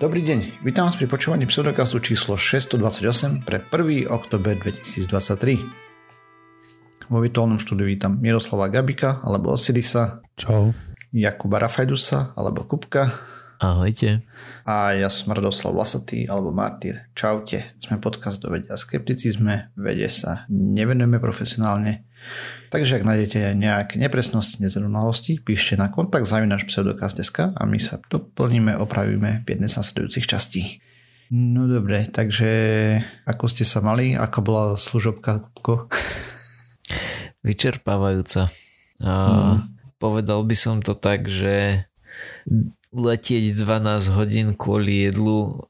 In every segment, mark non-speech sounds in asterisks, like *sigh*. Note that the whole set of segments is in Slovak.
Dobrý deň, vítam vás pri počúvaní pseudokastu číslo 628 pre 1. oktober 2023. Vo virtuálnom štúdiu vítam Miroslava Gabika alebo Osirisa. Čau. Jakuba Rafajdusa alebo Kupka. Ahojte. A ja som Radoslav Vlasatý alebo Martyr. Čaute. Sme podcast do vedia a skepticizme. Vede sa nevenujeme profesionálne. Takže ak nájdete nejaké nepresnosti, nezrovnalosti, píšte na kontakt zavinač pseudokast.sk a my sa doplníme, opravíme v jednej z nasledujúcich častí. No dobre, takže ako ste sa mali? Ako bola služobka, Kupko? *laughs* Vyčerpávajúca. A hmm. Povedal by som to tak, že letieť 12 hodín kvôli jedlu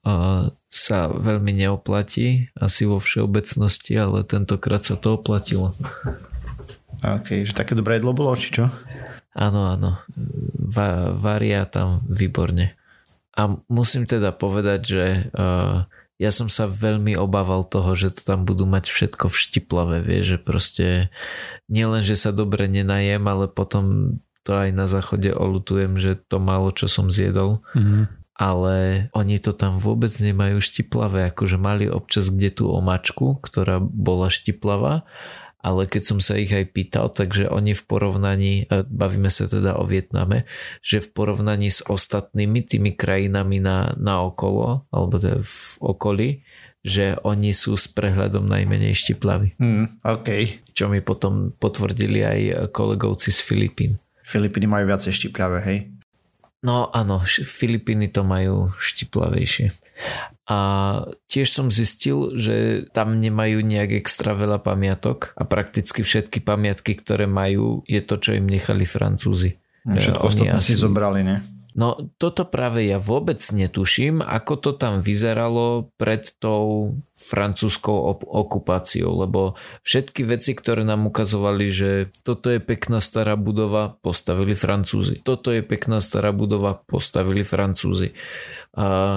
sa veľmi neoplatí, asi vo všeobecnosti, ale tentokrát sa to oplatilo. OK, že také dobré jedlo bolo, či čo? Áno, áno. Va- varia tam výborne. A musím teda povedať, že uh, ja som sa veľmi obával toho, že to tam budú mať všetko vštiplavé, vie, že proste nielen, že sa dobre nenajem, ale potom to aj na záchode olutujem, že to málo, čo som zjedol. Mm-hmm ale oni to tam vôbec nemajú štiplavé, akože mali občas kde tú omačku, ktorá bola štiplavá ale keď som sa ich aj pýtal, takže oni v porovnaní, bavíme sa teda o Vietname, že v porovnaní s ostatnými tými krajinami na, na okolo, alebo teda v okolí, že oni sú s prehľadom najmenej štiplaví. Mm, OK. Čo mi potom potvrdili aj kolegovci z Filipín. Filipíny majú viacej štiplavé, hej? No áno, Filipíny to majú štiplavejšie. A tiež som zistil, že tam nemajú nejak extra veľa pamiatok a prakticky všetky pamiatky, ktoré majú, je to, čo im nechali Francúzi. Všetko ostatné asi... si zobrali, ne? No toto práve ja vôbec netuším, ako to tam vyzeralo pred tou francúzskou op- okupáciou, lebo všetky veci, ktoré nám ukazovali, že toto je pekná stará budova, postavili Francúzi. Toto je pekná stará budova, postavili Francúzi.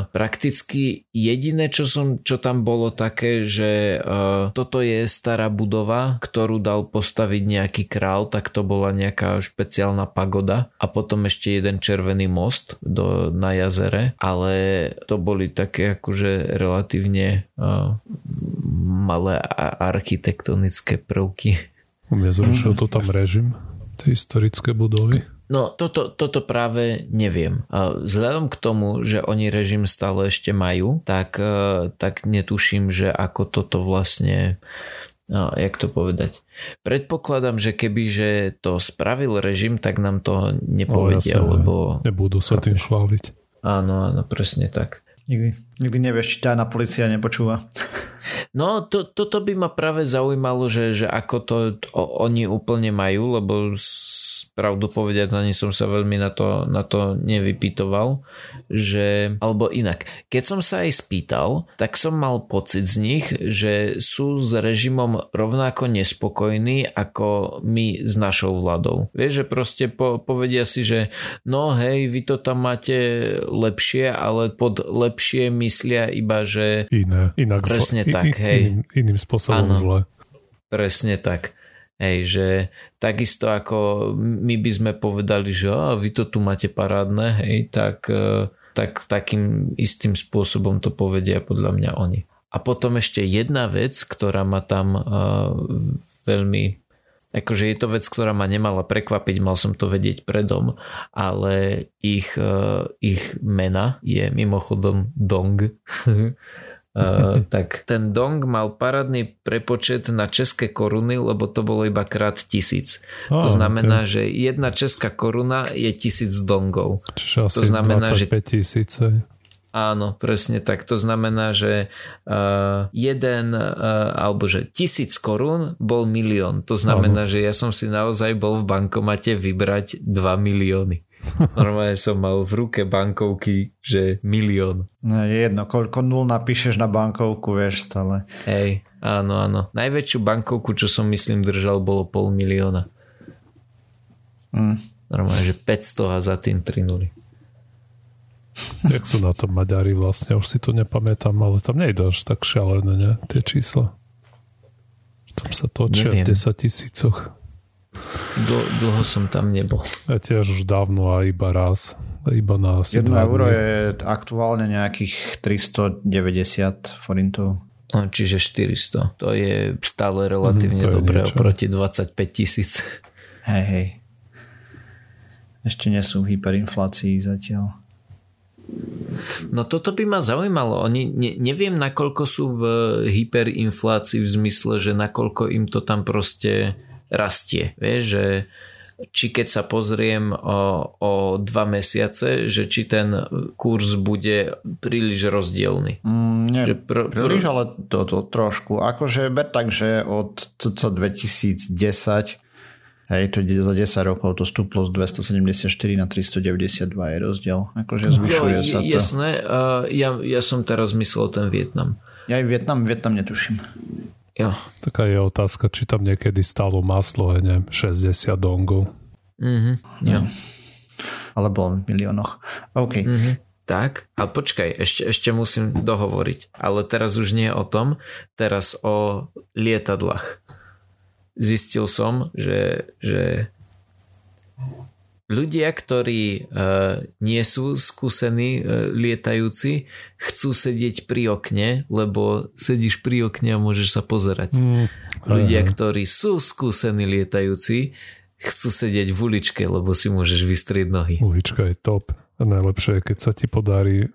Prakticky jediné, čo, som, čo tam bolo také, že uh, toto je stará budova, ktorú dal postaviť nejaký král, tak to bola nejaká špeciálna pagoda a potom ešte jeden červený most do, na jazere, ale to boli také akože relatívne uh, malé architektonické prvky. Nezrušil to tam režim, tie historické budovy? No toto, toto práve neviem. Vzhľadom k tomu, že oni režim stále ešte majú, tak, e, tak netuším, že ako toto vlastne No, jak to povedať? Predpokladám, že keby že to spravil režim, tak nám to nepovedia, no, lebo... Nebudú sa tým chváliť. Áno, áno, presne tak. Nikdy, nikdy nevieš, či tajná policia nepočúva. No, to, toto by ma práve zaujímalo, že, že ako to o, oni úplne majú, lebo pravdu povediať, ani som sa veľmi na to, na to nevypitoval, že, alebo inak, keď som sa aj spýtal, tak som mal pocit z nich, že sú s režimom rovnako nespokojní ako my s našou vládou. Vieš, že proste po, povedia si, že no hej, vy to tam máte lepšie, ale pod lepšie myslia iba, že iné, inak presne zle. tak, hej. Iným, iným spôsobom ano, zle. Presne tak. Hej, že takisto ako my by sme povedali, že oh, vy to tu máte parádne, hej, tak, e, tak takým istým spôsobom to povedia podľa mňa oni. A potom ešte jedna vec, ktorá ma tam uh, veľmi akože je to vec, ktorá ma nemala prekvapiť, mal som to vedieť predom, ale ich, uh, ich mena je mimochodom Dong. Uh, *laughs* tak ten dong mal parádny prepočet na české koruny, lebo to bolo iba krát tisíc. Oh, to znamená, okay. že jedna česká koruna je tisíc dongov. Čiže asi to znamená, 25 že... tisíc. Áno, presne tak. To znamená, že uh, jeden, uh, alebo že tisíc korún bol milión. To znamená, Áno. že ja som si naozaj bol v bankomate vybrať 2 milióny. Normálne som mal v ruke bankovky, že milión. No je jedno, koľko nul napíšeš na bankovku, vieš stále. Hej, áno, áno. Najväčšiu bankovku, čo som myslím držal, bolo pol milióna. Mm. Normálne, že 500 a za tým 3 nuly. Jak sú na tom Maďari vlastne, už si to nepamätám, ale tam nejde až tak šialené, ne? Tie čísla. Tam sa točia Neviem. v 10 tisícoch. Dl- dlho som tam nebol. Ja tiež už dávno a iba raz. iba na asi 1 dva euro je aktuálne nejakých 390 forintov. No, čiže 400. To je stále relatívne Mhm, to je dobré niečo. oproti 25 tisíc. Hej, hej. Ešte nie sú v hyperinflácii zatiaľ. No toto by ma zaujímalo. Oni ne, neviem, nakoľko sú v hyperinflácii v zmysle, že nakoľko im to tam proste rastie. Vieš, že či keď sa pozriem o, o dva mesiace, že či ten kurz bude príliš rozdielny. Mm, nie, Že pr- pr- príliš, ale to, to trošku. Akože ber tak, že od cca 2010 hej, to za 10 rokov to stúplo z 274 na 392 je rozdiel. Akože zvyšuje jo, sa to. jasné, uh, ja, ja som teraz myslel ten Vietnam. Ja aj Vietnam, Vietnam netuším. Jo. Taká je otázka, či tam niekedy stalo maslo, ja neviem, 60 dongov. Mhm, jo. Alebo v miliónoch. OK. Mhm. Tak, ale počkaj, ešte, ešte musím dohovoriť. Ale teraz už nie o tom, teraz o lietadlách. Zistil som, že, že ľudia, ktorí uh, nie sú skúsení uh, lietajúci, chcú sedieť pri okne, lebo sedíš pri okne a môžeš sa pozerať. Mm, Ľudia, ktorí sú skúsení lietajúci, chcú sedieť v uličke, lebo si môžeš vystrieť nohy. Ulička je top. A najlepšie je, keď sa ti podarí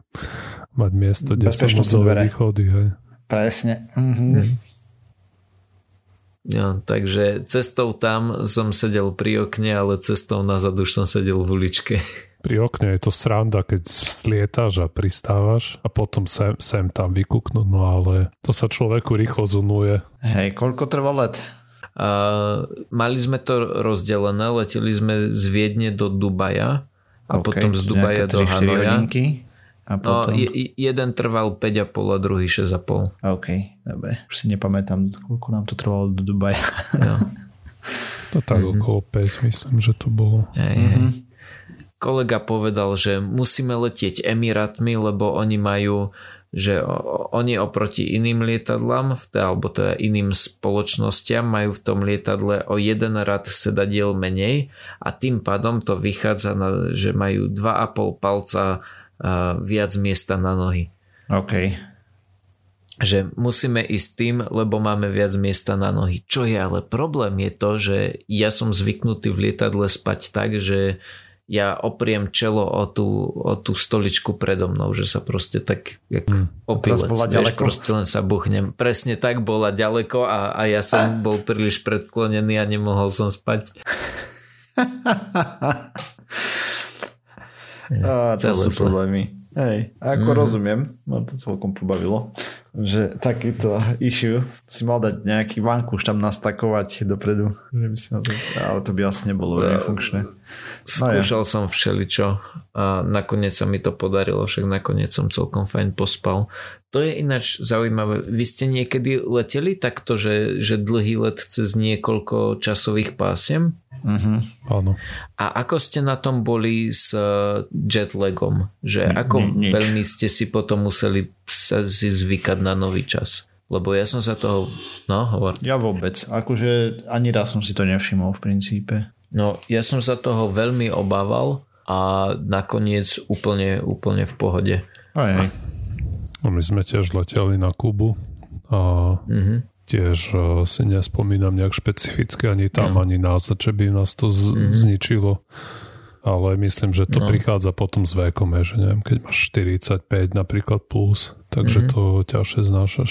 mať miesto, kde dvere. východy. Hej. Presne. Mhm. No, takže cestou tam som sedel pri okne, ale cestou nazad už som sedel v uličke. *laughs* Pri okne je to sranda, keď slietaš a pristávaš a potom sem, sem tam vykúknúť, no ale to sa človeku rýchlo zunuje. Hej, koľko trvá let? A mali sme to rozdelené, leteli sme z Viedne do Dubaja a OK, potom z Dubaja do 3-4 Hanoja. hodinky. A No, potom... je, jeden trval 5,5 a druhý 6,5. OK, dobre. Už si nepamätám, koľko nám to trvalo do Dubaja. No. *laughs* To tak mm-hmm. okolo 5, myslím, že to bolo. Hej, mm-hmm. Kolega povedal, že musíme letieť Emirátmi, lebo oni majú že oni oproti iným lietadlám, alebo teda iným spoločnostiam majú v tom lietadle o jeden rad sedadiel menej a tým pádom to vychádza, na, že majú 2,5 palca viac miesta na nohy. OK. Že musíme ísť tým, lebo máme viac miesta na nohy. Čo je ale problém je to, že ja som zvyknutý v lietadle spať tak, že ja opriem čelo o tú, o tú stoličku predo mnou, že sa proste tak jak Hmm. opilec, bola vieš, proste len sa buchnem. Presne tak bola ďaleko a, a ja som bol príliš predklonený a nemohol som spať. *laughs* Á, to Celé sú zle. problémy. Hej, ako Mhm. rozumiem, ma to celkom pobavilo, že takýto issue si mal dať nejaký vankúš tam nastakovať dopredu, že by si to, ale to by asi nebolo veľmi funkčné. No ja. Skúšal som všeličo a nakoniec sa mi to podarilo, však nakoniec som celkom fajn pospal. To je ináč zaujímavé. Vy ste niekedy leteli takto, že, že dlhý let cez niekoľko časových pásiem? Uh-huh. Áno. A ako ste na tom boli s eh, jetlagom? Že ako ni- nič. veľmi ste si potom museli sa si zvykať na nový čas? Lebo ja som sa toho... No, hovor. Ja vôbec, akože ani raz som si to nevšimol v princípe. No, ja som sa toho veľmi obával a nakoniec úplne, úplne v pohode. Aj, aj. No my sme tiež leteli na Kubu a Mhm. Tiež uh, si nespomínam nejak špecificky ani tam, No. ani nás, že by nás to z- Mhm. zničilo. Ale myslím, že to No. prichádza potom s vekom, že neviem, keď máš 45 napríklad plus, takže Mhm. to ťažšie znášaš.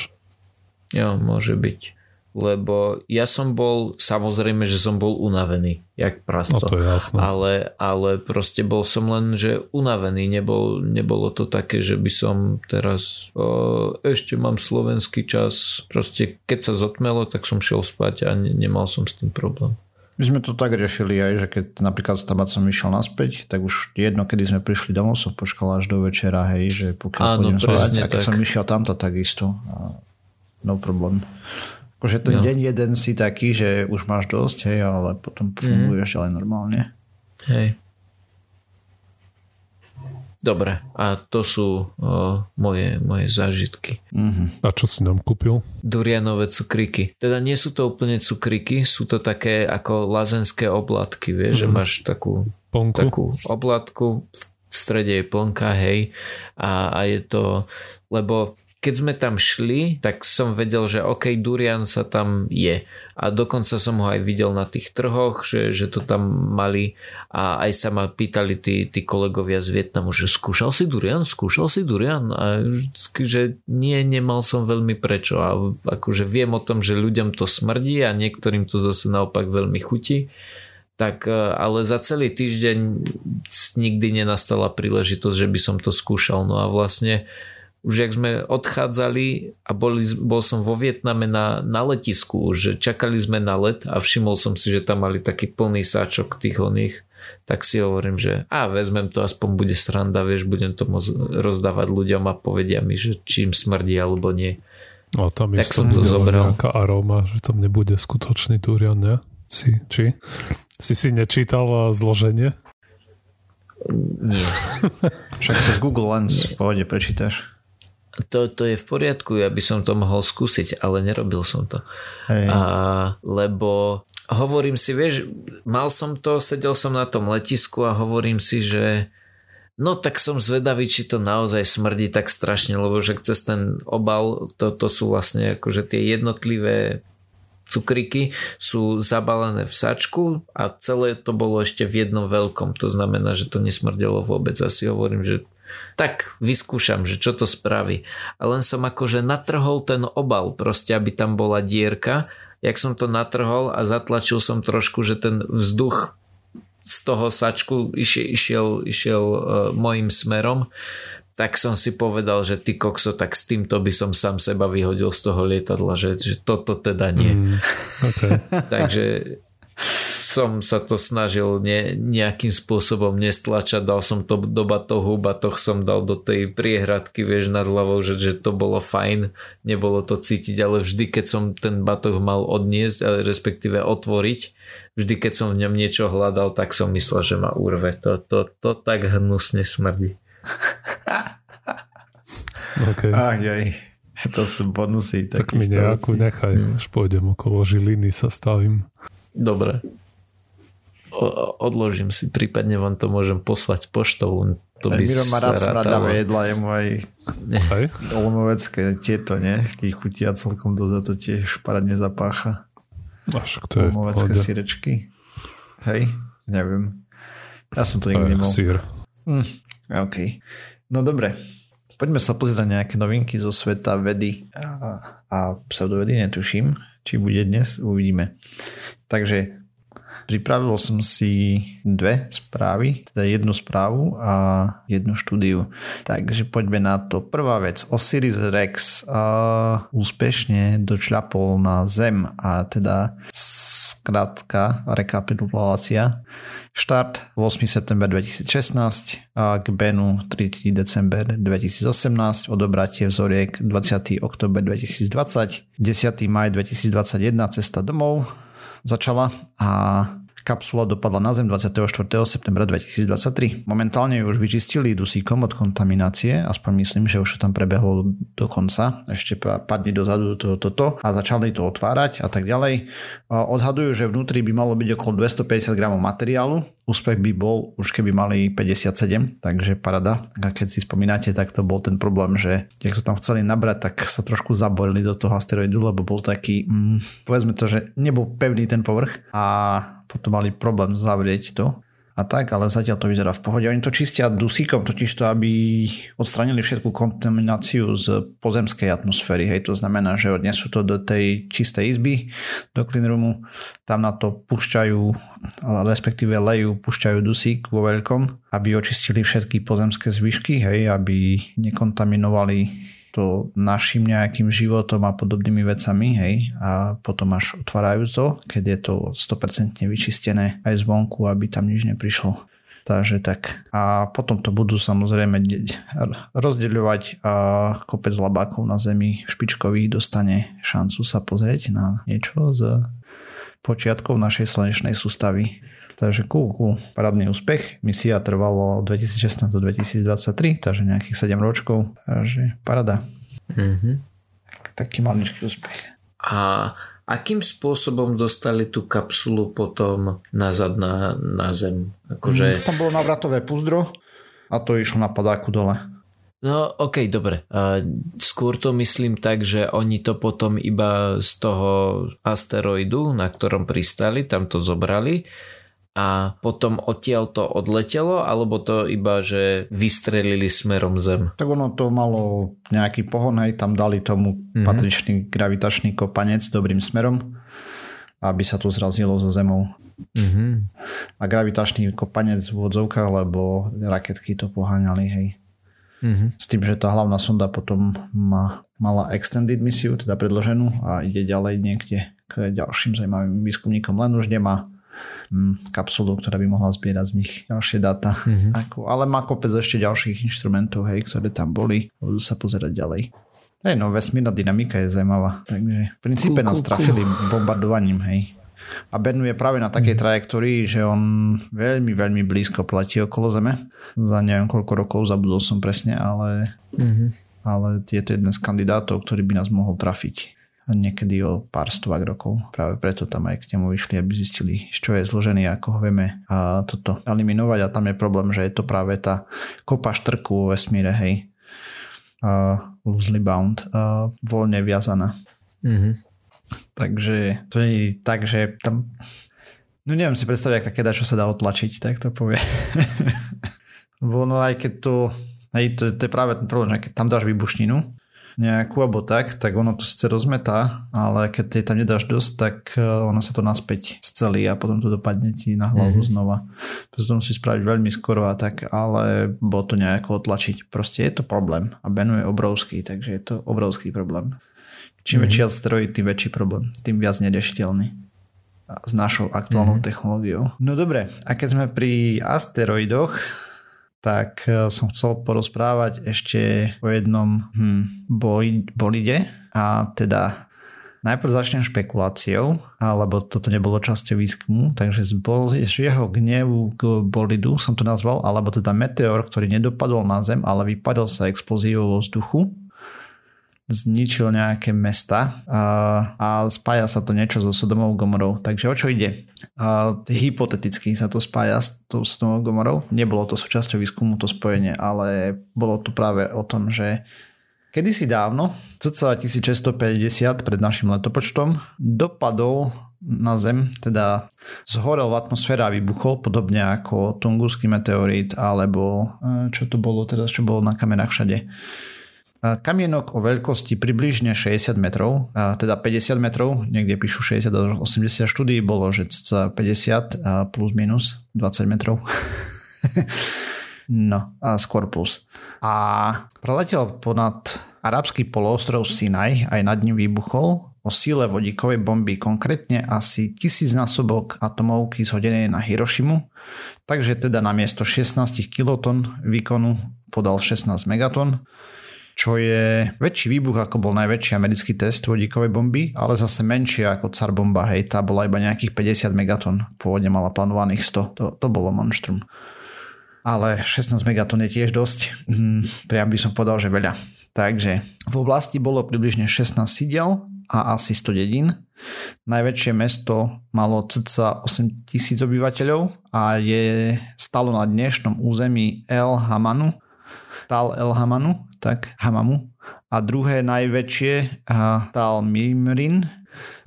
Jo, môže byť. Lebo ja som bol, samozrejme, že som bol unavený, jak No prasco. to je jasné. ale, ale proste bol som len, že unavený. Nebol, nebolo to také, že by som teraz o, ešte mám slovenský čas. Proste keď sa zotmelo, tak som šiel spať a ne, nemal som s tým problém. My sme to tak riešili aj, že keď napríklad s tabacom išiel naspäť, tak už jedno, kedy sme prišli domov, som počkal až do večera, hej, že pokiaľ Áno, pôjdem spať. presne A keď tak. som išiel tamto, takisto. A no problém. Akože ten Jo. deň jeden si taký, že už máš dosť, hej, ale potom Mhm. funguješ ďalej normálne. Hej. Dobre, a to sú o, moje, moje zážitky. Mhm. A čo si nám kúpil? Durianové cukriky. Teda nie sú to úplne cukriky, sú to také ako lazenské oblátky, vieš, mm-hmm. že máš takú takú oblátku, strede je plnka, hej, a, a je to, lebo keď sme tam šli, tak som vedel, že OK, durian sa tam je. A dokonca som ho aj videl na tých trhoch, že, že to tam mali. A aj sa ma pýtali tí, tí kolegovia z Vietnamu, že skúšal si durian, skúšal si durian? A že nie, nemal som veľmi prečo. A akože viem o tom, že ľuďom to smrdí a niektorým to zase naopak veľmi chutí. Tak e, ale za celý týždeň nikdy nenastala príležitosť, že by som to skúšal. No a vlastne už jak sme odchádzali a boli, bol som vo Vietname na, na letisku, že čakali sme na let a všimol som si, že tam mali taký plný sáčok tých oných, tak si hovorím, že a vezmem to, aspoň bude sranda, vieš, budem to môcť rozdávať ľuďom a povedia mi, že čím smrdí alebo nie. A tam tak som to zobral. nejaká aróma, že tam nebude skutočný durian, ne? Si, či? Si si nečítal zloženie? Nie. Však cez Google Lens v pohode prečítaš to, to je v poriadku, ja by som to mohol skúsiť, ale nerobil som to. Hej. A, lebo hovorím si, vieš, mal som to, sedel som na tom letisku a hovorím si, že no tak som zvedavý, či to naozaj smrdí tak strašne, lebo že cez ten obal, to, to sú vlastne akože tie jednotlivé cukriky sú zabalené v sačku a celé to bolo ešte v jednom veľkom. To znamená, že to nesmrdelo vôbec. Asi hovorím, že tak vyskúšam, že čo to spraví. A len som akože natrhol ten obal, proste aby tam bola dierka. Jak som to natrhol a zatlačil som trošku, že ten vzduch z toho sačku išiel, išiel, išiel uh, mojim smerom, tak som si povedal, že ty kokso, tak s týmto by som sám seba vyhodil z toho lietadla, že, že toto teda nie. Mm, okay. *laughs* Takže som sa to snažil ne, nejakým spôsobom nestlačať, dal som to do batohu, batoh som dal do tej priehradky, vieš, nad hlavou, že, že to bolo fajn, nebolo to cítiť, ale vždy, keď som ten batoh mal odniesť, respektíve otvoriť, vždy, keď som v ňom niečo hľadal, tak som myslel, že ma urve. To, to, to tak hnusne smrdí. okay. Aj, aj. To sú bonusy. Tak mi nejakú nechaj, až pôjdem okolo Žiliny sa stavím. Dobre odložím si, prípadne vám to môžem poslať poštou. To by Miro má rád smradavé jedla, je mu aj olmovecké tieto, ne? Keď chutia celkom dosť, to tiež paradne zapácha. Až to je Olmovecké sírečky. Hej, neviem. Ja som to nikdy nemal. Sír. Hm, OK. No dobre. Poďme sa pozrieť na nejaké novinky zo sveta vedy a, a pseudovedy, netuším, či bude dnes, uvidíme. Takže Pripravil som si dve správy, teda jednu správu a jednu štúdiu. Takže poďme na to. Prvá vec. Osiris Rex uh, úspešne dočľapol na Zem a teda skrátka rekapitulácia. Štart 8. september 2016 a k Benu 3. december 2018, odobratie vzoriek 20. oktober 2020, 10. maj 2021 cesta domov, začala a kapsula dopadla na Zem 24. septembra 2023. Momentálne ju už vyčistili dusíkom od kontaminácie, aspoň myslím, že už to tam prebehlo do konca, ešte padne dozadu toto to, to, a začali to otvárať a tak ďalej. Odhadujú, že vnútri by malo byť okolo 250 gramov materiálu, úspech by bol už keby mali 57, takže parada. A keď si spomínate, tak to bol ten problém, že keď to tam chceli nabrať, tak sa trošku zaborili do toho asteroidu, lebo bol taký, mm, povedzme to, že nebol pevný ten povrch a potom mali problém zavrieť to a tak, ale zatiaľ to vyzerá v pohode. Oni to čistia dusíkom, totiž to, aby odstranili všetku kontamináciu z pozemskej atmosféry. Hej, to znamená, že odnesú to do tej čistej izby, do cleanroomu, tam na to púšťajú, respektíve lejú, púšťajú dusík vo veľkom, aby očistili všetky pozemské zvyšky, hej, aby nekontaminovali to našim nejakým životom a podobnými vecami, hej, a potom až otvárajú to, keď je to 100% vyčistené aj zvonku, aby tam nič neprišlo. Takže tak. A potom to budú samozrejme rozdeľovať a kopec labákov na Zemi špičkových dostane šancu sa pozrieť na niečo z počiatkov našej slnečnej sústavy. Takže cool, cool, parádny úspech. Misia trvalo 2016 do 2023, takže nejakých 7 ročkov, takže parada. Mm-hmm. Taký maličký úspech. A akým spôsobom dostali tú kapsulu potom nazad na, na zem? Akože... Mm, tam bolo navratové púzdro, A to išlo na padáku dole. No ok, dobre. Uh, skôr to myslím tak, že oni to potom iba z toho asteroidu, na ktorom pristali, tam to zobrali a potom odtiaľ to odletelo, alebo to iba, že vystrelili smerom Zem? Tak ono to malo nejaký pohon, aj tam dali tomu mm-hmm. patričný gravitačný kopanec dobrým smerom, aby sa to zrazilo so Zemou. Mm-hmm. A gravitačný kopanec v vodzovkách, lebo raketky to poháňali, hej. Mm-hmm. S tým, že tá hlavná sonda potom má, mala extended misiu, teda predloženú a ide ďalej niekde k ďalším zaujímavým výskumníkom, len už nemá mm, kapsulu, ktorá by mohla zbierať z nich ďalšie dáta. Mm-hmm. Ako, ale má kopec ešte ďalších inštrumentov, hej, ktoré tam boli. Budú sa pozerať ďalej. Hej, no vesmírna dynamika je zaujímavá. Takže v princípe nás trafili bombardovaním, hej. A Bennu je práve na takej trajektórii, že on veľmi, veľmi blízko platí okolo Zeme. Za neviem koľko rokov, zabudol som presne, ale, mm-hmm. ale je to jeden z kandidátov, ktorý by nás mohol trafiť niekedy o pár stovák rokov. Práve preto tam aj k nemu išli, aby zistili, z čo je zložený, ako ho vieme a toto eliminovať. A tam je problém, že je to práve tá kopa štrku vo vesmíre, hej. Uh, loosely bound, uh, voľne viazaná. Mm-hmm. Takže to je tak, že tam... No neviem si predstaviť, ak také dá, čo sa dá otlačiť, tak to povie. *laughs* Lebo no aj keď to... Aj to, to je práve ten problém, že keď tam dáš výbušninu, nejakú alebo tak, tak ono to síce rozmetá, ale keď jej tam nedáš dosť, tak e, ono sa to naspäť scelí a potom to dopadne ti na hlavu mm-hmm. znova. Preto to musí spraviť veľmi skoro a tak, ale bolo to nejako otlačiť. Proste je to problém a Ben je obrovský, takže je to obrovský problém. Čím mm-hmm. väčší asteroid, tým väčší problém. Tým viac neriešiteľný s našou aktuálnou mm-hmm. technológiou. No dobre, a keď sme pri asteroidoch, tak e, som chcel porozprávať ešte o jednom hm, boj, bolide a teda najprv začnem špekuláciou, alebo toto nebolo časťou výskumu, takže z, jeho gnevu k bolidu som to nazval, alebo teda meteor, ktorý nedopadol na Zem, ale vypadol sa explozívou vo vzduchu zničil nejaké mesta a, a spája sa to niečo so Sodomou Gomorou. Takže o čo ide? A, hypoteticky sa to spája s tou Sodomou Gomorou. Nebolo to súčasťou výskumu to spojenie, ale bolo to práve o tom, že kedysi dávno, cca 1650 pred našim letopočtom, dopadol na Zem, teda zhorel v atmosfére a vybuchol, podobne ako Tunguský meteorít, alebo e, čo to bolo teraz, čo bolo na kamerách všade Kamienok o veľkosti približne 60 metrov, teda 50 metrov, niekde píšu 60 do 80 štúdí, bolo, že 50 plus minus 20 metrov. *laughs* no, a skôr plus. A preletel ponad arabský poloostrov Sinaj, aj nad ním vybuchol o síle vodíkovej bomby, konkrétne asi tisícnásobok atomovky zhodenej na Hirošimu, takže teda na miesto 16 kiloton výkonu podal 16 megaton čo je väčší výbuch ako bol najväčší americký test vodíkovej bomby, ale zase menšie ako car bomba, hej, tá bola iba nejakých 50 megaton, pôvodne mala plánovaných 100, to, to bolo monštrum. Ale 16 megaton je tiež dosť, hm, priam by som povedal, že veľa. Takže v oblasti bolo približne 16 sídel a asi 100 dedín. Najväčšie mesto malo cca 8 tisíc obyvateľov a je stalo na dnešnom území El Hamanu, Tal El Hamanu, tak Hamamu. A druhé najväčšie Tal Mimrin,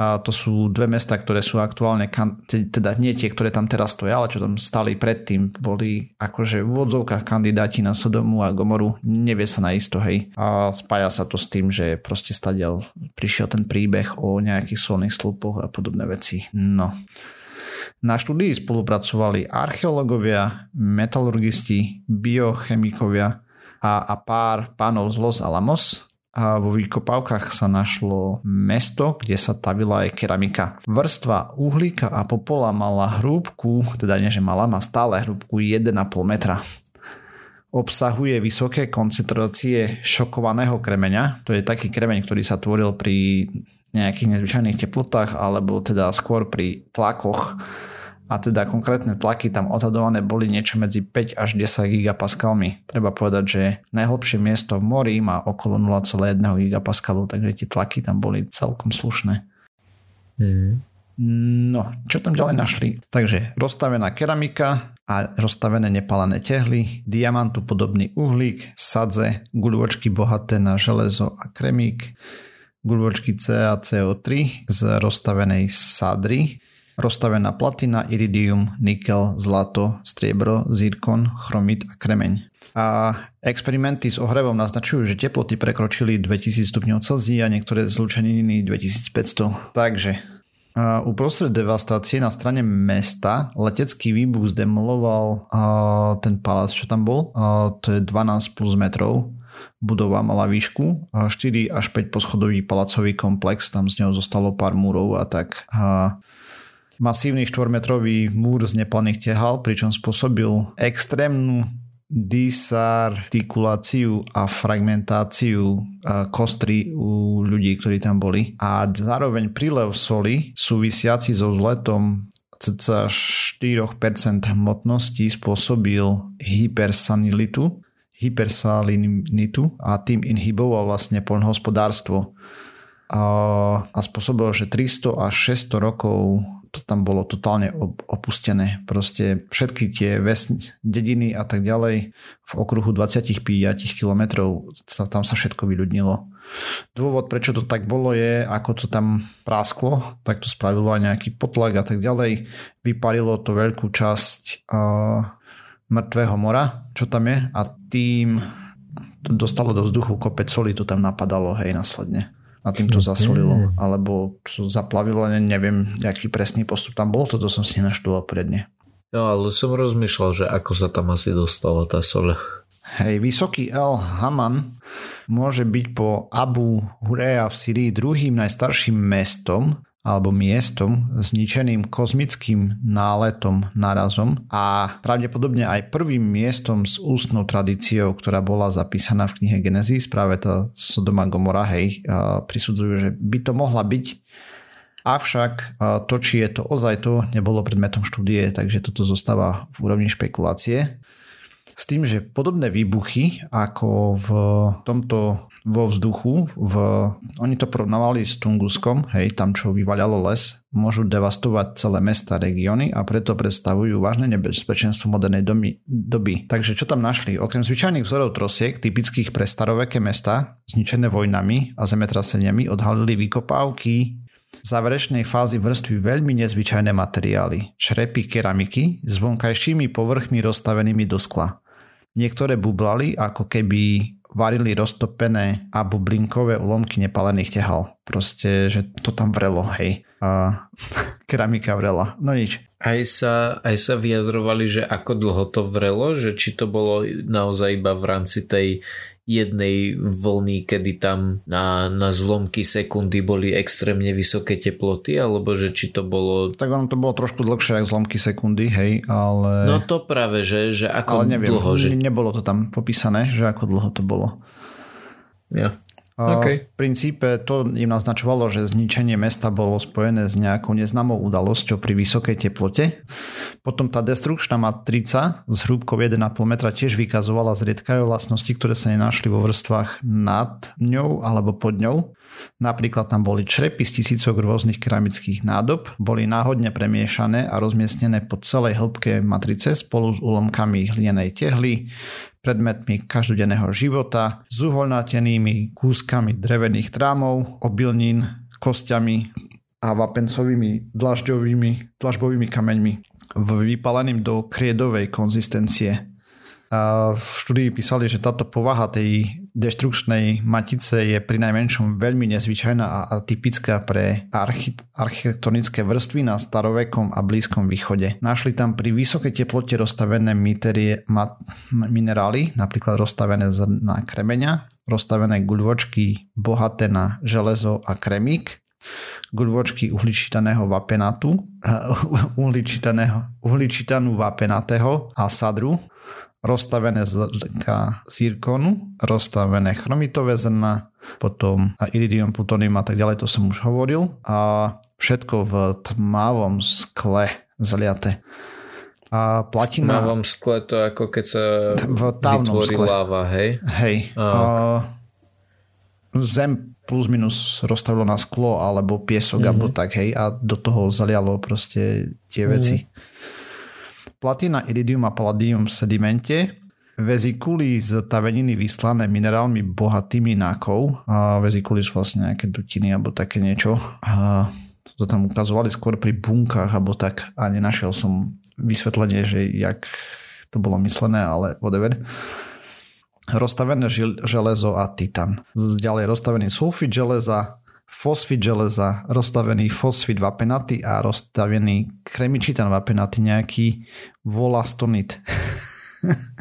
a to sú dve mesta, ktoré sú aktuálne, teda nie tie, ktoré tam teraz stoja, ale čo tam stali predtým, boli akože v odzovkách kandidáti na Sodomu a Gomoru, nevie sa na isto, hej. A spája sa to s tým, že proste stadiaľ prišiel ten príbeh o nejakých solných slupoch a podobné veci. No. Na štúdii spolupracovali archeológovia, metalurgisti, biochemikovia, a, a pár pánov z Los Alamos a vo výkopávkach sa našlo mesto, kde sa tavila aj keramika. Vrstva uhlíka a popola mala hrúbku, teda nie že mala, má stále hrúbku 1,5 metra. Obsahuje vysoké koncentrácie šokovaného kremeňa, to je taký kremeň, ktorý sa tvoril pri nejakých nezvyčajných teplotách alebo teda skôr pri tlakoch a teda konkrétne tlaky tam odhadované boli niečo medzi 5 až 10 gigapascalmi. Treba povedať, že najhlbšie miesto v mori má okolo 0,1 gigapascalu, takže tie tlaky tam boli celkom slušné. Mm. No, čo tam ďalej našli? Takže rozstavená keramika a rozstavené nepalené tehly, diamantu podobný uhlík, sadze, guľočky bohaté na železo a kremík, guľočky CaCO3 z rozstavenej sadry, rozstavená platina, iridium, nikel, zlato, striebro, zirkon, chromit a kremeň. A experimenty s ohrevom naznačujú, že teploty prekročili 2000 stupňov Celzia a niektoré zlučeniny 2500. Takže Uprostred devastácie na strane mesta letecký výbuch zdemoloval ten palác, čo tam bol. To je 12 plus metrov. Budova mala výšku. 4 až 5 poschodový palacový komplex. Tam z neho zostalo pár múrov a tak. Masívny 4-metrový múr z neplaných tehal, pričom spôsobil extrémnu disartikuláciu a fragmentáciu kostry u ľudí, ktorí tam boli. A zároveň prílev soli súvisiaci so vzletom cca 4% hmotnosti spôsobil hypersanilitu, hypersalinitu a tým inhiboval vlastne poľnohospodárstvo a, a spôsobil, že 300 až 600 rokov to tam bolo totálne opustené. Proste všetky tie vesni, dediny a tak ďalej v okruhu 25 km sa, tam sa všetko vyľudnilo. Dôvod, prečo to tak bolo je, ako to tam prásklo, tak to spravilo aj nejaký potlak a tak ďalej. Vyparilo to veľkú časť uh, mŕtvého mora, čo tam je a tým to dostalo do vzduchu kopec soli, to tam napadalo, hej, následne a tým to zasolilo, alebo to zaplavilo, neviem, aký presný postup tam bol, toto som si naštudoval predne. No ale som rozmýšľal, že ako sa tam asi dostala tá sole. Hej, vysoký El Haman môže byť po Abu Hurea v Syrii druhým najstarším mestom, alebo miestom zničeným kozmickým náletom narazom a pravdepodobne aj prvým miestom s ústnou tradíciou, ktorá bola zapísaná v knihe Genesis, práve tá Sodoma Gomora, hej, prisudzujú, že by to mohla byť. Avšak to, či je to ozaj to, nebolo predmetom štúdie, takže toto zostáva v úrovni špekulácie. S tým, že podobné výbuchy ako v tomto vo vzduchu, v, oni to porovnávali s Tunguskom, hej, tam čo vyvaľalo les, môžu devastovať celé mesta, regióny a preto predstavujú vážne nebezpečenstvo modernej domy, doby. Takže čo tam našli? Okrem zvyčajných vzorov trosiek, typických pre staroveké mesta, zničené vojnami a zemetraseniami, odhalili vykopávky záverečnej fázy vrstvy veľmi nezvyčajné materiály. Šrepy keramiky s vonkajšími povrchmi rozstavenými do skla. Niektoré bublali ako keby varili roztopené a bublinkové ulomky nepalených tehal. Proste, že to tam vrelo, hej. A *laughs* keramika vrela. No nič. Aj sa, aj sa vyjadrovali, že ako dlho to vrelo, že či to bolo naozaj iba v rámci tej jednej vlny, kedy tam na, na zlomky sekundy boli extrémne vysoké teploty, alebo že či to bolo... Tak ono to bolo trošku dlhšie ako zlomky sekundy, hej, ale... No to práve, že, že ako ale neviem, dlho... Že... Nebolo to tam popísané, že ako dlho to bolo. Ja. Okay. V princípe to im naznačovalo, že zničenie mesta bolo spojené s nejakou neznámou udalosťou pri vysokej teplote. Potom tá destrukčná matrica s hrúbkou 1,5 metra tiež vykazovala zriedkajú vlastnosti, ktoré sa nenašli vo vrstvách nad ňou alebo pod ňou. Napríklad tam boli črepy z tisícok rôznych keramických nádob, boli náhodne premiešané a rozmiestnené po celej hĺbke matrice spolu s úlomkami hlinenej tehly, predmetmi každodenného života, s uvoľnatenými kúskami drevených trámov, obilnín, kostiami a vapencovými dlažďovými, dlažbovými kameňmi vypaleným do kriedovej konzistencie. V štúdii písali, že táto povaha tej deštrukčnej matice je pri najmenšom veľmi nezvyčajná a atypická pre archi- architektonické vrstvy na starovekom a blízkom východe. Našli tam pri vysokej teplote rozstavené miterie, ma, minerály, napríklad rozstavené na kremeňa, rozstavené guľvočky bohaté na železo a kremík, guľvočky uhličitaného vapenatu, *laughs* uhličitanú vapenatého a sadru, rozstavené zrnka zirkonu, rozstavené chromitové zrna, potom iridium, plutonium a tak ďalej, to som už hovoril. A všetko v tmavom skle zaliate. A platina... V tmavom skle to ako keď sa v vytvorí skle. láva, hej? Hej. A, a zem plus minus rozstavilo na sklo alebo piesok mm-hmm. alebo tak, hej, a do toho zalialo proste tie veci. Mm-hmm. Platina, iridium a palladium v sedimente, vezikuly z taveniny vyslané minerálmi bohatými nákov. A vezikuly sú vlastne nejaké dutiny alebo také niečo. A to tam ukazovali skôr pri bunkách alebo tak a nenašiel som vysvetlenie, že jak to bolo myslené, ale whatever. Rozstavené železo a titan. Ďalej rozstavený sulfit železa, fosfit železa, rozstavený fosfit vapenaty a rozstavený kremičitan vapenaty, nejaký volastonit. *laughs*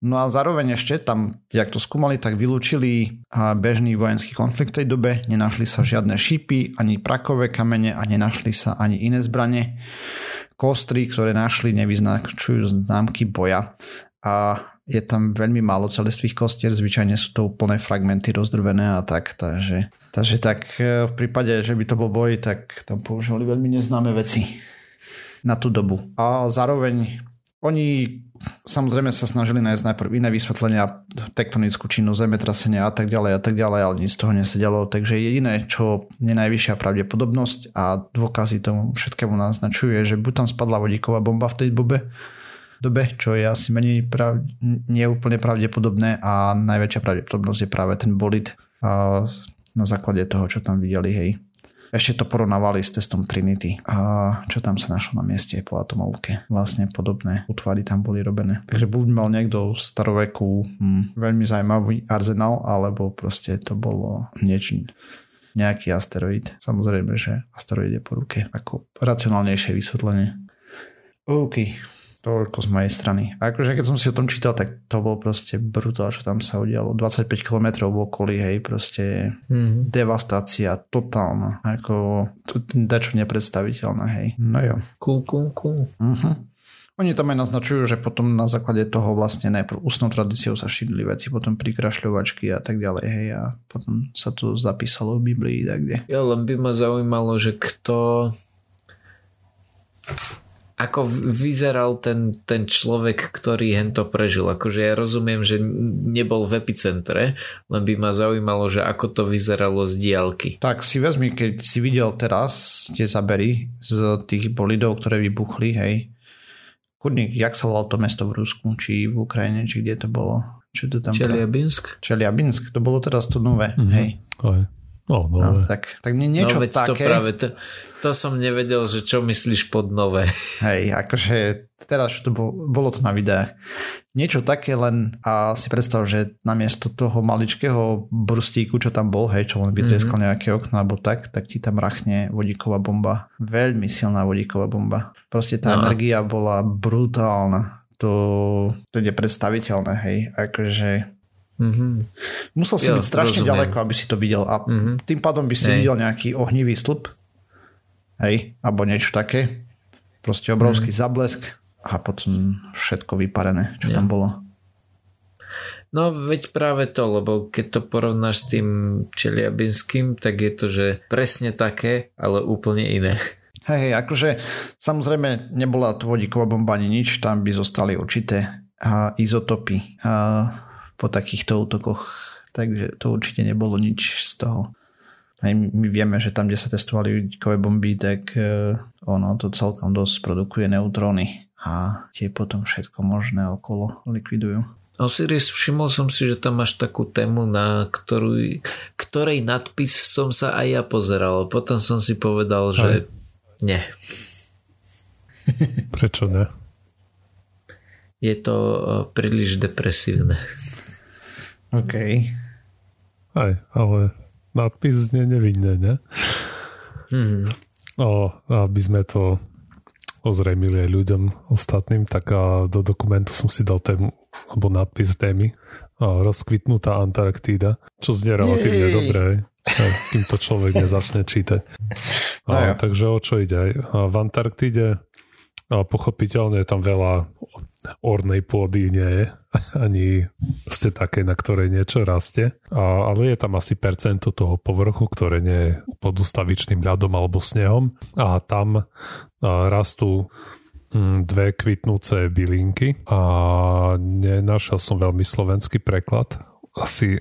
No a zároveň ešte tam, jak to skúmali, tak vylúčili bežný vojenský konflikt v tej dobe, nenašli sa žiadne šípy, ani prakové kamene a nenašli sa ani iné zbranie. Kostry, ktoré našli, nevyznačujú známky boja. A je tam veľmi málo celistvých kostier, zvyčajne sú to úplné fragmenty rozdrvené a tak, takže, takže tak e, v prípade, že by to bol boj, tak tam používali veľmi neznáme veci na tú dobu. A zároveň oni samozrejme sa snažili nájsť najprv iné vysvetlenia, tektonickú činnosť, zemetrasenia a tak ďalej a tak ďalej, ale nič z toho nesedelo. Takže jediné, čo je najvyššia pravdepodobnosť a dôkazy tomu všetkému naznačujú, je, že buď tam spadla vodíková bomba v tej dobe, dobe, čo je asi menej prav, nie pravdepodobné a najväčšia pravdepodobnosť je práve ten bolid a na základe toho, čo tam videli, hej. Ešte to porovnávali s testom Trinity. A čo tam sa našlo na mieste po atomovke. Vlastne podobné útvary tam boli robené. Takže buď mal niekto v staroveku hm, veľmi zaujímavý arzenál, alebo proste to bolo niečo nejaký asteroid. Samozrejme, že asteroid je po ruke. Ako racionálnejšie vysvetlenie. OK. Toľko z mojej strany. A akože keď som si o tom čítal, tak to bol proste brutál, čo tam sa udialo. 25 km v okolí, hej, proste mm-hmm. devastácia totálna. Ako to dačo nepredstaviteľné, hej. No jo. Cool, cool, cool. Uh-huh. Oni tam aj naznačujú, že potom na základe toho vlastne najprv ústnou tradíciou sa šírili veci, potom prikrašľovačky a tak ďalej, hej, a potom sa to zapísalo v Biblii, tak kde. Ja len by ma zaujímalo, že kto ako vyzeral ten, ten človek, ktorý hento prežil. Akože ja rozumiem, že nebol v epicentre, len by ma zaujímalo, že ako to vyzeralo z diálky. Tak si vezmi, keď si videl teraz tie zabery z tých bolidov, ktoré vybuchli, hej. Kurník, jak sa volalo to mesto v Rusku, či v Ukrajine, či kde to bolo? Čo to tam Čeliabinsk? Čeliabinsk, to bolo teraz to nové, mm-hmm. hej. Aj. No, nové. No, tak, tak nie, niečo no, veď také. To, práve, to, to som nevedel, že čo myslíš pod nové. Hej, akože teraz to bolo, bolo to na videách. Niečo také len a si predstav, že namiesto toho maličkého brustíku, čo tam bol, hej, čo len vytrieskal mm-hmm. nejaké okno alebo tak, tak ti tam rachne vodíková bomba. Veľmi silná vodíková bomba. Proste tá no. energia bola brutálna. To, to je nepredstaviteľné, hej. Akože Mm-hmm. Musel si jo, byť strašne rozumiem. ďaleko, aby si to videl a mm-hmm. tým pádom by si Hej. videl nejaký ohnivý stĺp, hej, alebo niečo také. Proste obrovský mm. zablesk a potom všetko vyparené, čo ja. tam bolo. No veď práve to, lebo keď to porovnáš s tým Čeliabinským, tak je to, že presne také, ale úplne iné. Hej, hej, akože samozrejme nebola to vodíková bomba ani nič, tam by zostali určité uh, izotopy. Uh, po takýchto útokoch, takže to určite nebolo nič z toho. Aj my vieme, že tam, kde sa testovali uhlíkové bomby, tak uh, ono to celkom dosť produkuje neutróny a tie potom všetko možné okolo likvidujú. Osiris, všimol som si, že tam máš takú tému, na ktorú, ktorej nadpis som sa aj ja pozeral. Potom som si povedal, že aj. nie. Prečo ne? Je to uh, príliš depresívne. OK. Aj, ale nadpis znie nevinne, ne? Mm-hmm. O, aby sme to ozrejmili aj ľuďom ostatným, tak a do dokumentu som si dal tému, alebo nadpis témy a rozkvitnutá Antarktída, čo znie relatívne Jej. dobré, kým to človek nezačne čítať. A, no takže o čo ide? A v Antarktíde a pochopiteľne je tam veľa ornej pôdy nie? Je, *laughs* ani ste také, na ktorej niečo rastie, a, ale je tam asi percento toho povrchu, ktoré nie je pod ustavičným ľadom alebo snehom. A tam a, rastú mm, dve kvitnúce bylinky. A nenašiel som veľmi slovenský preklad, asi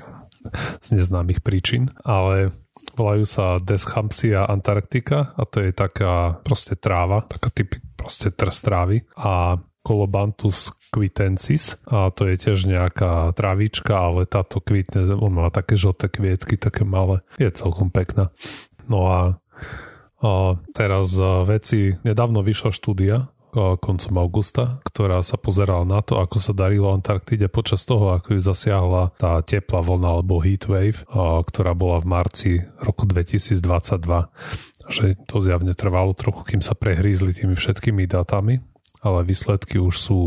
z neznámych príčin, ale volajú sa Deschampsia antarctica a to je taká proste tráva, taká typ, proste trstrávy a Colobanthus quitensis. A to je tiež nejaká travička, ale táto kvitne, on má také žlté kvietky, také malé, je celkom pekná. No a, a teraz veci, nedávno vyšla štúdia, koncom augusta, ktorá sa pozerala na to, ako sa darilo Antarktide počas toho, ako ju zasiahla tá teplá vlna alebo heat wave, ktorá bola v marci roku 2022 že to zjavne trvalo trochu, kým sa prehrízli tými všetkými datami ale výsledky už sú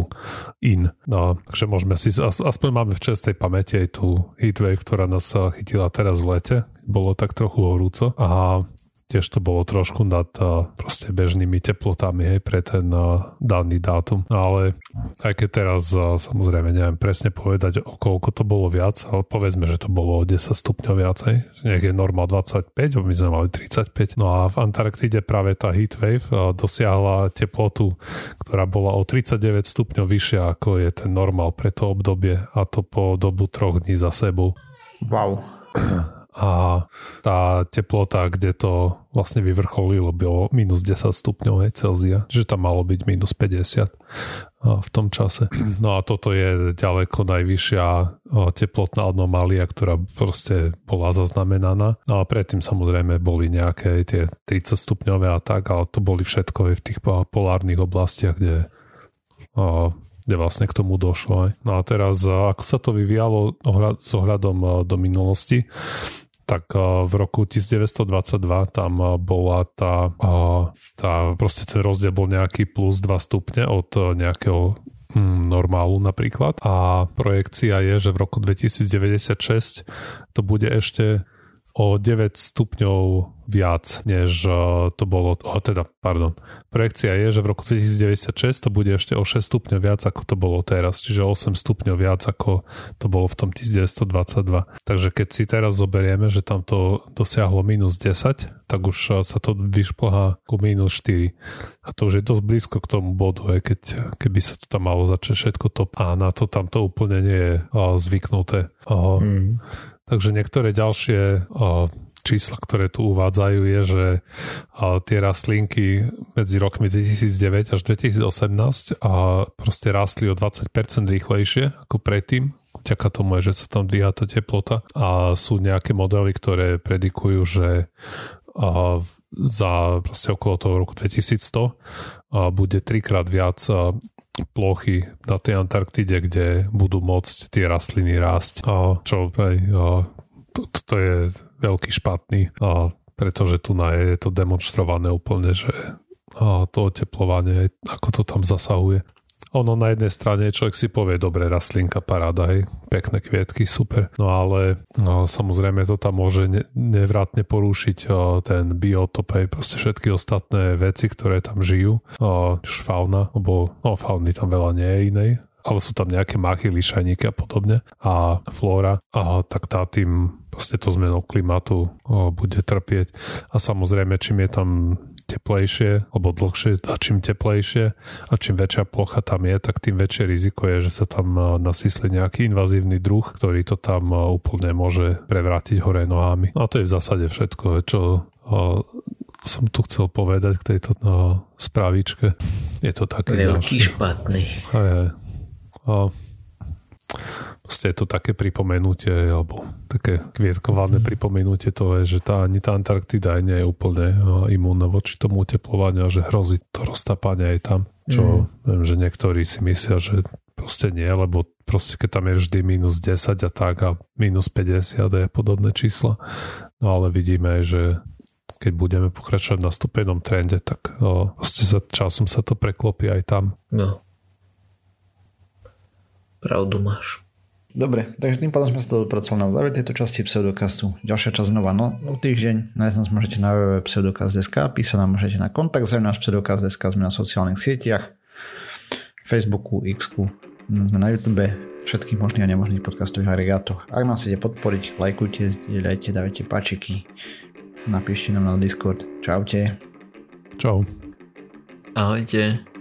in. No, takže môžeme si, aspoň máme v čestej pamäti aj tú heatwave, ktorá nás chytila teraz v lete. Bolo tak trochu horúco. A tiež to bolo trošku nad uh, proste bežnými teplotami hej, pre ten uh, daný dátum. Ale aj keď teraz uh, samozrejme neviem presne povedať, o koľko to bolo viac, ale povedzme, že to bolo o 10 stupňov viacej. Nech je normál 25, my sme mali 35. No a v Antarktide práve tá heatwave dosiahla teplotu, ktorá bola o 39 stupňov vyššia ako je ten normál pre to obdobie a to po dobu troch dní za sebou. Wow. *clears throat* a tá teplota, kde to vlastne vyvrcholilo, bylo minus 10 stupňov Celzia, že tam malo byť minus 50 v tom čase. No a toto je ďaleko najvyššia teplotná anomália, ktorá proste bola zaznamenaná. No a predtým samozrejme boli nejaké tie 30 stupňové a tak, ale to boli všetko v tých polárnych oblastiach, kde kde vlastne k tomu došlo. No a teraz, ako sa to vyvíjalo s ohľadom do minulosti, tak eh, v roku 1922 tam eh, bola tá, eh, tá proste ten rozdiel bol nejaký plus 2 stupne od nejakého hm, normálu napríklad. A projekcia je, že v roku 2096 to bude ešte o 9 stupňov viac, než to bolo, oh, teda, pardon, projekcia je, že v roku 2096 to bude ešte o 6 stupňov viac, ako to bolo teraz, čiže 8 stupňov viac, ako to bolo v tom 1922. Takže keď si teraz zoberieme, že tam to dosiahlo minus 10, tak už sa to vyšplhá ku minus 4. A to už je dosť blízko k tomu bodu, keď, keby sa to tam malo začať všetko top. A na to tam to úplne nie je zvyknuté. Mm. Takže niektoré ďalšie čísla, ktoré tu uvádzajú, je, že tie rastlinky medzi rokmi 2009 až 2018 a proste rástli o 20% rýchlejšie ako predtým, vďaka tomu že sa tam dvíha tá teplota. A sú nejaké modely, ktoré predikujú, že za proste okolo toho roku 2100 bude trikrát viac plochy na tej Antarktide, kde budú môcť tie rastliny rásť. A čo aj, a, to, to je veľký špatný, a, pretože tu na je to demonstrované úplne, že a to oteplovanie, ako to tam zasahuje. Ono na jednej strane človek si povie, dobre, rastlinka, paráda, hej, pekné kvietky, super. No ale no, samozrejme to tam môže ne, nevratne porušiť o, ten biotop, hej, proste všetky ostatné veci, ktoré tam žijú. O, fauna, lebo no, fauny tam veľa nie je inej, ale sú tam nejaké machy, lišajníky a podobne a flóra, a tak tá tým proste to zmenou klimatu o, bude trpieť. A samozrejme, čím je tam teplejšie alebo dlhšie a čím teplejšie a čím väčšia plocha tam je, tak tým väčšie riziko je, že sa tam nasysli nejaký invazívny druh, ktorý to tam úplne môže prevrátiť hore nohami. A to je v zásade všetko, čo som tu chcel povedať k tejto no, správičke. Je to také Veľký ďalší. špatný. Aj, aj. A, Je to také pripomenutie, alebo také kvietkované pripomenutie to je, že tá, ani tá Antarktida nie je úplne imúnna voči tomu uteplovaniu a že hrozí to roztápanie aj tam. Čo mm. viem, že niektorí si myslia, že proste nie, lebo proste keď tam je vždy minus 10 a tak a minus 50 a podobné čísla. No ale vidíme, že keď budeme pokračovať na stupenom trende, tak o, proste sa, časom sa to preklopí aj tam. No. Pravdu máš. Dobre, takže tým pádom sme sa dopracovali na záver tejto časti pseudokastu. Ďalšia časť znova no, o týždeň. Nájsť nás môžete na www.pseudokast.sk, písať nám môžete na kontakt náš pseudokast.sk, sme na sociálnych sieťach, Facebooku, x sme na YouTube, všetkých možných a nemožných podcastových agregátoch. Ak nás chcete podporiť, lajkujte, zdieľajte, dávajte páčiky, napíšte nám na Discord. Čaute. Čau. Ahojte.